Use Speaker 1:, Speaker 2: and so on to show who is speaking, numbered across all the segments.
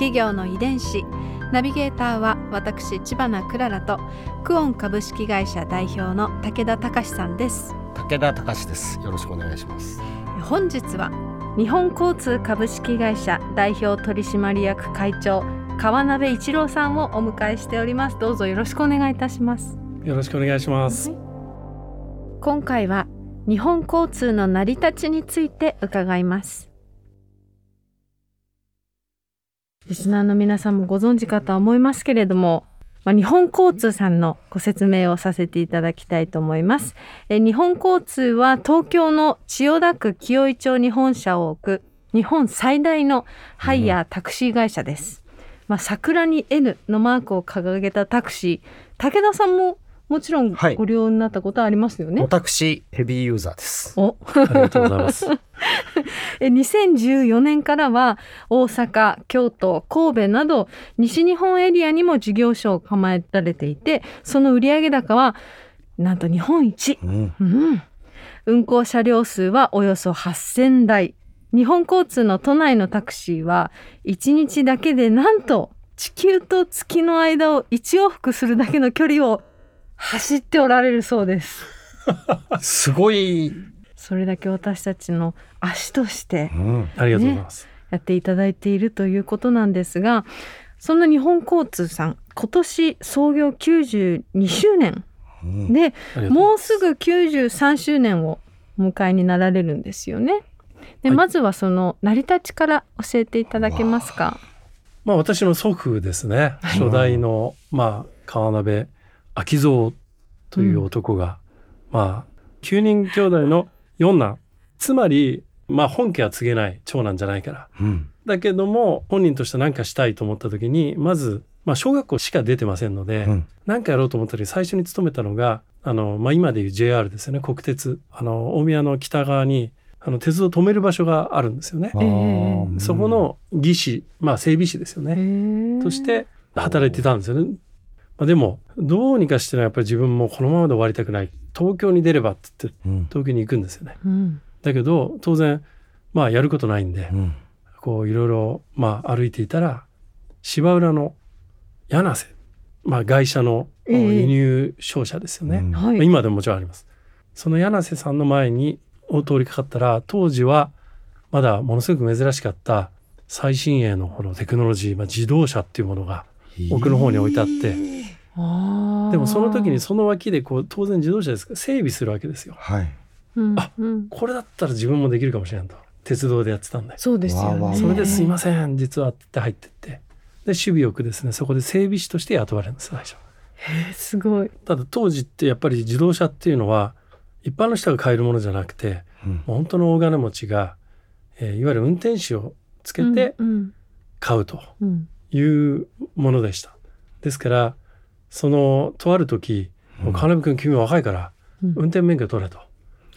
Speaker 1: 企業の遺伝子。ナビゲーターは私千葉なクララとクオン株式会社代表の武田隆さんです。
Speaker 2: 武田隆です。よろしくお願いします。
Speaker 1: 本日は日本交通株式会社代表取締役会長川鍋一郎さんをお迎えしております。どうぞよろしくお願いいたします。
Speaker 3: よろしくお願いします。
Speaker 1: 今回は日本交通の成り立ちについて伺いますリスナーの皆さんもご存知かとは思いますけれどもまあ、日本交通さんのご説明をさせていただきたいと思います。え日本交通は東京の千代田区清井町に本社を置く日本最大のハイヤータクシー会社です。まあ、桜に N のマークを掲げたタクシー、武田さんももちろん
Speaker 2: はい。
Speaker 1: ご利用になったことはありますよね。
Speaker 2: 私ヘビーユーザーです。
Speaker 1: お。
Speaker 3: ありがとうございます。
Speaker 1: え2014年からは大阪、京都、神戸など西日本エリアにも事業所を構えられていてその売上高はなんと日本一、
Speaker 2: うん。
Speaker 1: うん、運行車両数はおよそ8000台。日本交通の都内のタクシーは1日だけでなんと地球と月の間を1往復するだけの距離を走っておられるそうです。
Speaker 2: すごい、
Speaker 1: それだけ私たちの足として
Speaker 2: うん
Speaker 3: ありがとうございます。
Speaker 1: やっていただいているということなんですがそんな日本交通さん今年創業92周年
Speaker 2: うん
Speaker 1: で
Speaker 3: うございます
Speaker 1: もうすぐ93周年をお迎えになられるんですよね。で、
Speaker 3: はい
Speaker 1: まずはその成り立ちから教えていただけますか？
Speaker 3: まあ私の祖父ですね。初代のまあ川辺昭蔵という男が、まあ9人兄弟の四男。つまりまあ本家は告げない長男じゃないから。
Speaker 2: うん
Speaker 3: だけども本人として何かしたいと思った時にまずまあ小学校しか出てませんので、
Speaker 2: うん
Speaker 3: 何かやろうと思った時最初に勤めたのがあの、まあ、今でいう JR ですよね国鉄あの大宮の北側にあの鉄道を止める場所があるんですよねそこの技師まあ整備士ですよ
Speaker 1: へ
Speaker 3: ね。
Speaker 1: ー
Speaker 3: として働いてたんですよね。まあ、でもどうにかしてやっぱり自分もこのままで終わりたくない。東京に出ればって言って
Speaker 2: うん。
Speaker 3: 東京に行くんですよね。
Speaker 1: うん。
Speaker 3: だけど当然まあやることないんで、
Speaker 2: うん。
Speaker 3: こういろいろまあ歩いていたら芝浦の柳瀬、まあ、外車の
Speaker 1: ええ。
Speaker 3: 輸入商社ですよね、
Speaker 2: うん。
Speaker 1: はい。
Speaker 3: まあ今でももちろんあります。その柳瀬さんの前にを通りかかったら当時はまだものすごく珍しかった最新鋭のこのテクノロジー、まあ、自動車っていうものが奥の方に置いてあって
Speaker 1: あー
Speaker 3: でもその時にその脇でこう当然自動車ですか？ら整備するわけですよ
Speaker 2: はい
Speaker 1: うん
Speaker 3: あ
Speaker 1: うん
Speaker 3: これだったら自分もできるかもしれんと鉄道でやってたんで
Speaker 1: そうですよね。
Speaker 3: それですいま
Speaker 1: せん。
Speaker 3: 実はって言って入ってって。で、守備よくですね、そこで整備士として雇われるんです、最初。
Speaker 1: すごい。
Speaker 3: ただ当時ってやっぱり自動車っていうのは、一般の人が買えるものじゃなくて、
Speaker 2: うん
Speaker 3: もう本当の大金持ちが、えーいわゆる運転手をつけて
Speaker 1: うん
Speaker 3: 買うと
Speaker 1: うん
Speaker 3: いうものでした。ですから、その、とある時、金部君君若いから、
Speaker 1: うん。
Speaker 3: 運転免許取れと。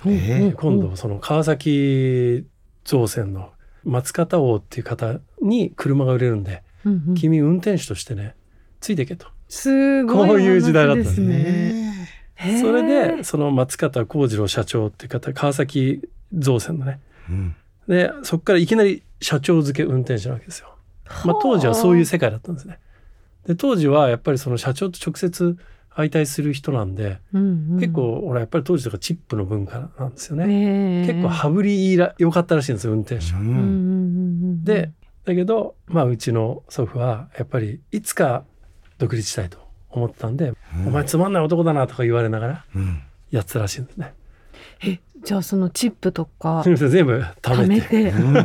Speaker 1: うん。
Speaker 2: えー。
Speaker 1: うん。
Speaker 3: 今度その川崎造船の松方王っていう方に車が売れるんで、
Speaker 1: うんうん。
Speaker 3: 君運転手としてねついてけと、
Speaker 1: すごい
Speaker 3: こういう時代だったん
Speaker 1: で
Speaker 3: ですす
Speaker 1: ね。
Speaker 3: それでその松方幸次郎社長っていう方川崎造船のね。
Speaker 2: うん。
Speaker 3: でそこからいきなり社長付け運転手なわけですよ、まあ、当時はそういう世界だったんですねで当時はやっぱりその社長と直接相対する人なんで、
Speaker 1: うんうん。
Speaker 3: 結構俺やっぱり当時とかチップの文化なんですよね、
Speaker 1: ね
Speaker 3: 結構羽振り良かったらしいんですよ運転手は、
Speaker 2: うん
Speaker 1: うんうんうんうん。
Speaker 3: でだけどまあうちの祖父はやっぱりいつか独立したいと思ったんで、お前つまんない男だなとか言われながら
Speaker 2: うん。
Speaker 3: やってたらしいんですね。
Speaker 1: えじゃあそのチップとか。
Speaker 3: 全部貯
Speaker 1: 貯め
Speaker 3: めて
Speaker 1: て。
Speaker 2: うん。う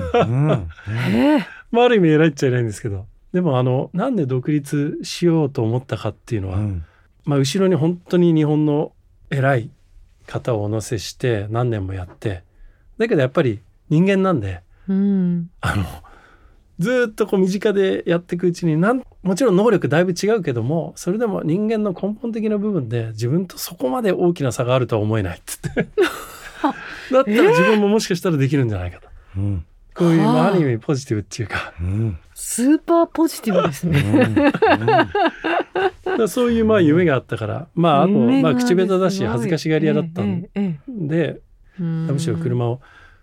Speaker 2: ん。
Speaker 1: え
Speaker 3: まあある意味偉いっちゃ偉いんですけどでもあのなんで独立しようと思ったかっていうのは、
Speaker 2: うん。
Speaker 3: まあ後ろに本当に日本の偉い方をお乗せして何年もやってだけどやっぱり人間なんで
Speaker 1: うん。
Speaker 3: あのずっとこう身近でやっていくうちになんもちろん能力だいぶ違うけどもそれでも人間の根本的な部分で自分とそこまで大きな差があるとは思えないっつって。だったら自分ももしかしたらできるんじゃないかと。
Speaker 2: うん。
Speaker 3: こういう、まあ
Speaker 1: あ
Speaker 3: る意味ポジティブっていうか。
Speaker 2: うん
Speaker 1: スーパーポジティブですね。
Speaker 3: だからそういうまあ夢があったから。まああと、まあ、口下手だし恥ずかしがり屋だったん
Speaker 1: えええ
Speaker 3: で
Speaker 1: え
Speaker 3: むしろ車を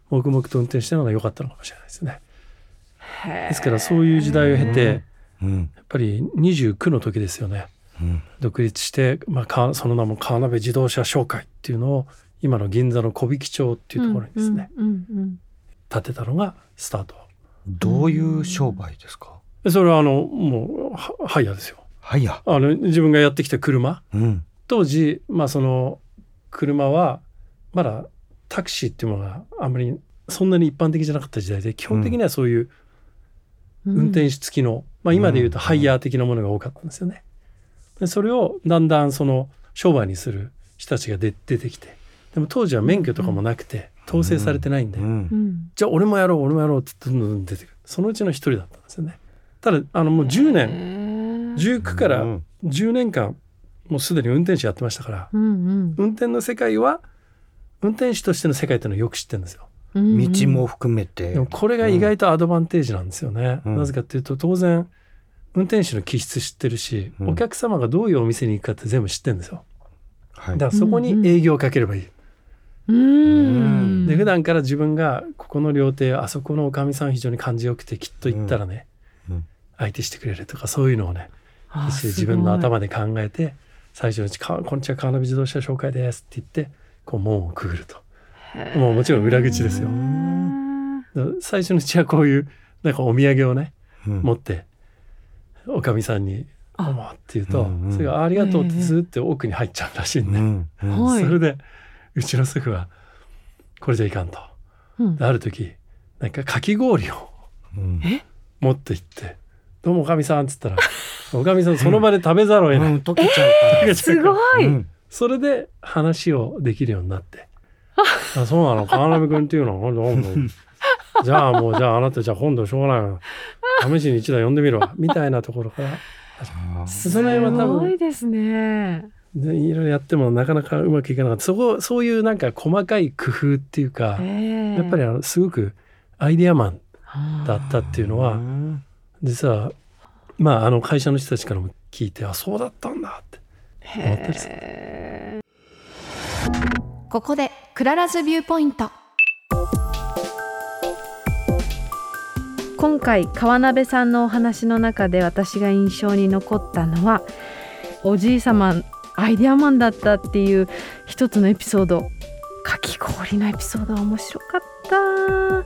Speaker 3: 黙々と運転してるのが良かったのかもしれないですね。ですからそういう時代を経て、
Speaker 2: うん。
Speaker 3: やっぱり29の時ですよね。
Speaker 2: うん。
Speaker 3: 独立して、まあか、その名も川辺自動車商会っていうのを今の銀座の小引町っていうところにですね、
Speaker 1: うんうんうん。
Speaker 3: 建てたのがスタート
Speaker 2: どういう商売ですか？
Speaker 3: でそれはあのもうはハイヤーですよ。
Speaker 2: はいや
Speaker 3: あの自分がやってきた車。
Speaker 2: うん。
Speaker 3: 当時まあその車はまだタクシーっていうものがあんまりそんなに一般的じゃなかった時代で基本的にはそういう
Speaker 1: うん
Speaker 3: 運転手付きの、まあ、今で言うと
Speaker 2: うん。
Speaker 3: ハイヤー的なものが多かったんですよね。でそれをだんだんその商売にする人たちが出出てきて。でも当時は免許とかもなくて統制されてないんで、
Speaker 2: うん。
Speaker 1: うん。
Speaker 3: じゃあ俺もやろう俺もやろうってどんどん出てくる。そのうちの一人だったんですよね。ただあのもう10年。19から
Speaker 2: うん。
Speaker 3: 10年間もうすでに運転手やってましたから。
Speaker 1: うんうん。
Speaker 3: 運転の世界は運転手としての世界っていうのをよく知ってるんですよ。
Speaker 2: 道も含めて。
Speaker 3: これが意外とアドバンテージなんですよね。
Speaker 2: うん。
Speaker 3: なぜかっていうと当然運転手の気質知ってるし、
Speaker 2: うん。
Speaker 3: お客様がどういうお店に行くかって全部知ってるんですよ。
Speaker 2: はい。
Speaker 3: だからそこに営業をかければいい。
Speaker 1: うん。
Speaker 3: で普段から自分がここの料亭あそこのおかみさん非常に感じよくてきっと行ったらね、相手してくれるとかそういうのをね自分の頭で考えて最初のうちか「こんにちは川辺自動車紹介です」って言ってこう門をくぐると。もうもちろん裏口ですよ。最初のうちはこういうなんかお土産をね
Speaker 2: うん。
Speaker 3: 持っておかみさんに「
Speaker 1: あ
Speaker 3: どうも」って言うと、
Speaker 2: うんうん。
Speaker 3: それが「ありがとう」って
Speaker 1: ええ
Speaker 3: ずーって奥に入っちゃうらしいんで、
Speaker 2: うん。うん。
Speaker 1: はい
Speaker 3: それでうちの祖父は「これじゃいかんと」
Speaker 1: うん。
Speaker 3: である時なんかかき氷を
Speaker 2: うん。
Speaker 3: 持って行って「どうもおかみさん」っつったら おかみさんその場で食べざるを得ない、
Speaker 2: うん溶けちゃうから。
Speaker 1: すごい、
Speaker 2: うん。
Speaker 3: それで話をできるようになって「あ。そうなの川辺君っていうの？はどうもじゃあもうじゃああなたじゃあ今度しょうがないわ試しに一台呼んでみろ」みたいなところからその辺は多
Speaker 1: すご
Speaker 3: 分
Speaker 1: いですね。
Speaker 3: でいろいろやってもなかなかうまくいかなかった。そこそういうなんか細かい工夫っていうか、や
Speaker 1: や
Speaker 3: っぱりあのすごくアイデアマンだったっていうのは
Speaker 2: うん
Speaker 3: 実はまああの会社の人たちからも聞いてあそうだったんだって思ったりする。
Speaker 1: ここで Clara's Viewpoint。今回川鍋さんのお話の中で私が印象に残ったのはおじいさまアイデアマンだったっていう一つのエピソード。かき氷のエピソードは面白かった。やっ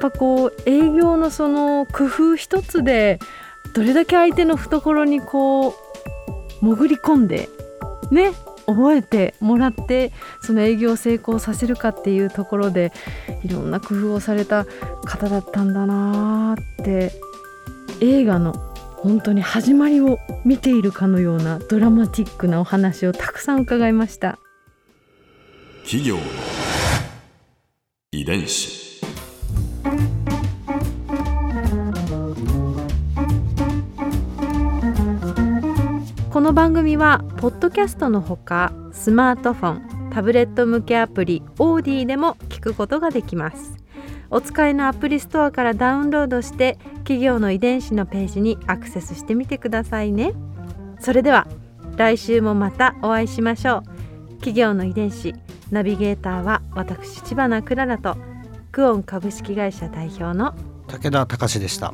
Speaker 1: ぱこう営業のその工夫一つでどれだけ相手の懐にこう潜り込んでね覚えてもらってその営業を成功させるかっていうところでいろんな工夫をされた方だったんだなーって。映画の本当に始まりを見ているかのようなドラマティックなお話をたくさん伺いました。
Speaker 4: 企業の遺伝子。
Speaker 1: この番組はポッドキャストのほかスマートフォンタブレット向けアプリオーディでも聞くことができますお使いのアプリストアからダウンロードして企業の遺伝子のページにアクセスしてみてくださいね。それでは来週もまたお会いしましょう。企業の遺伝子ナビゲーターは私千葉なクララとクオン株式会社代表の
Speaker 2: 武田隆でした。